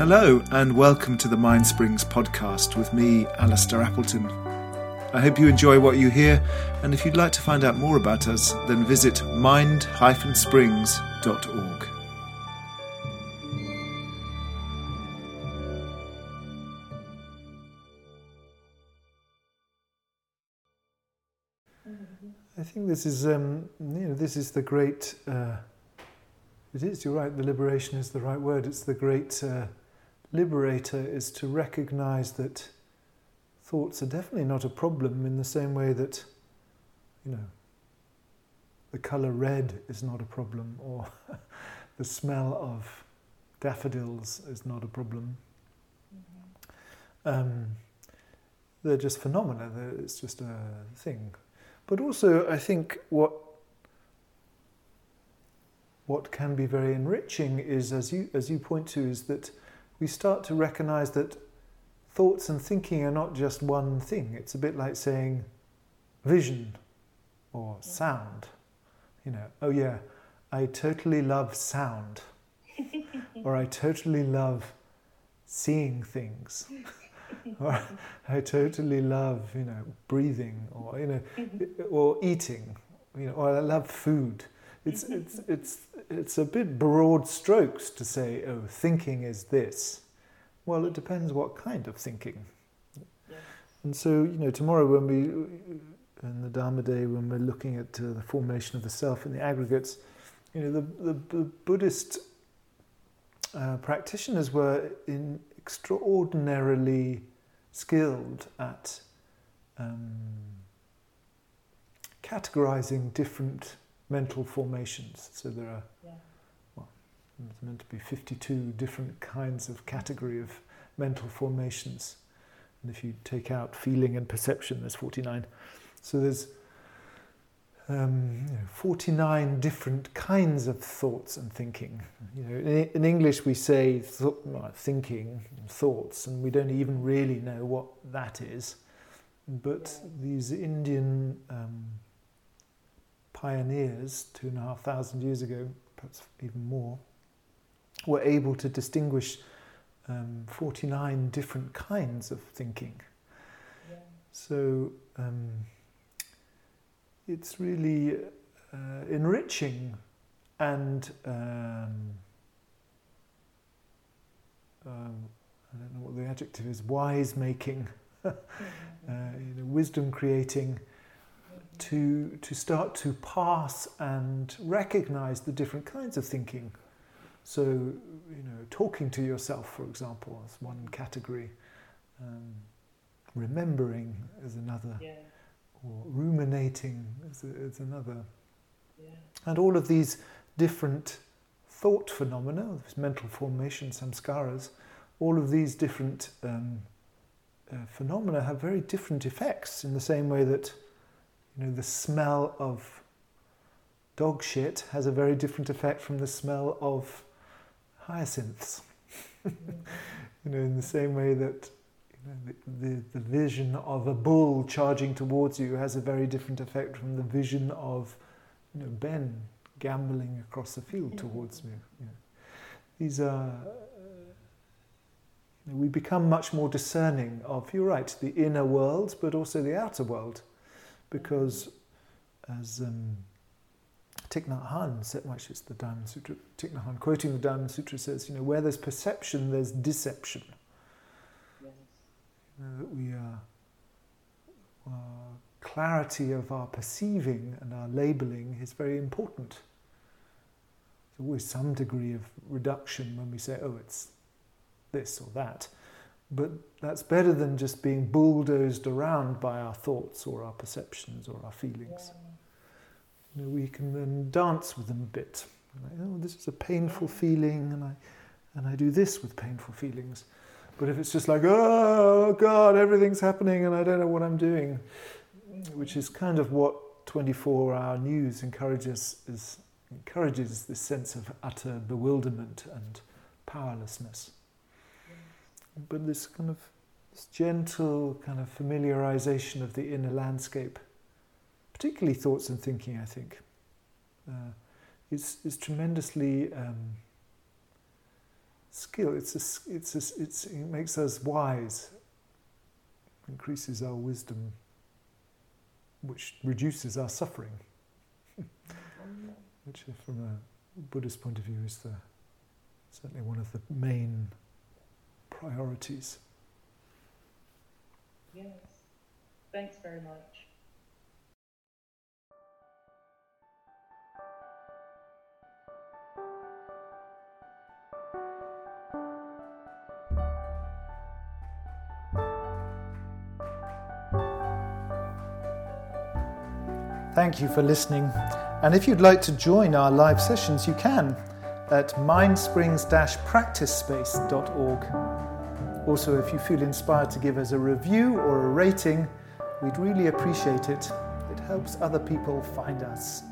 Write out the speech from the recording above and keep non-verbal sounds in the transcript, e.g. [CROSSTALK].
Hello, and welcome to the Mind Springs podcast with me, Alistair Appleton. I hope you enjoy what you hear, and if you'd like to find out more about us, then visit mind-springs.org. I think this is, um, you know, this is the great. Uh, it is. You're right. The liberation is the right word. It's the great uh, liberator. Is to recognise that thoughts are definitely not a problem in the same way that, you know, the colour red is not a problem, or [LAUGHS] the smell of daffodils is not a problem. Mm-hmm. Um, they're just phenomena. They're, it's just a thing. But also, I think what what can be very enriching is, as you as you point to, is that we start to recognise that thoughts and thinking are not just one thing. It's a bit like saying vision or sound. You know, oh yeah, I totally love sound, [LAUGHS] or I totally love seeing things. [LAUGHS] or I totally love, you know, breathing or you know, mm-hmm. or eating, you know, or I love food. It's it's it's it's a bit broad strokes to say, oh, thinking is this. Well, it depends what kind of thinking. Yeah. And so, you know, tomorrow when we in the Dharma day when we're looking at uh, the formation of the self and the aggregates, you know, the the, the Buddhist uh, practitioners were in extraordinarily skilled at um, categorizing different mental formations. So there are, yeah. well, there's meant to be 52 different kinds of category of mental formations. And if you take out feeling and perception, there's 49. So there's um, you know, 49 different kinds of thoughts and thinking. You know, in, in English, we say th- thinking, thoughts, and we don't even really know what that is. But these Indian um, pioneers, two and a half thousand years ago, perhaps even more, were able to distinguish um, 49 different kinds of thinking. Yeah. So, um, it's really uh, enriching and um, um, I don't know what the adjective is, wise making, [LAUGHS] uh, you know, wisdom creating, to, to start to pass and recognize the different kinds of thinking. So, you know, talking to yourself, for example, is one category. Um, remembering is another. Yeah or ruminating is, is another. Yeah. And all of these different thought phenomena, this mental formation, samskaras, all of these different um, uh, phenomena have very different effects in the same way that you know the smell of dog shit has a very different effect from the smell of hyacinths. [LAUGHS] you know, in the same way that the, the, the, vision of a bull charging towards you has a very different effect from the vision of you know, Ben gamboling across the field towards me. You know. These are, uh, you know, we become much more discerning of, you're right, the inner world, but also the outer world. Because as um, Thich Nhat Hanh said, well, it's the Diamond Sutra, Thich Nhat Hanh quoting the Diamond Sutra says, you know, where there's perception, there's deception that we are uh, clarity of our perceiving and our labeling is very important. There's always some degree of reduction when we say, oh, it's this or that. But that's better than just being bulldozed around by our thoughts or our perceptions or our feelings. You know, we can then dance with them a bit. Like, oh, this is a painful feeling, and I, and I do this with painful feelings. But if it's just like, oh God, everything's happening and I don't know what I'm doing, which is kind of what 24 hour news encourages, is, encourages this sense of utter bewilderment and powerlessness. But this kind of this gentle kind of familiarization of the inner landscape, particularly thoughts and thinking, I think, uh, is, is tremendously. Um, skill. It's a, it's a, it's, it makes us wise, increases our wisdom, which reduces our suffering. which, from a Buddhist point of view, is the, certainly one of the main priorities. Yes. Thanks very much. Thank you for listening. And if you'd like to join our live sessions, you can at mindsprings practicespace.org. Also, if you feel inspired to give us a review or a rating, we'd really appreciate it. It helps other people find us.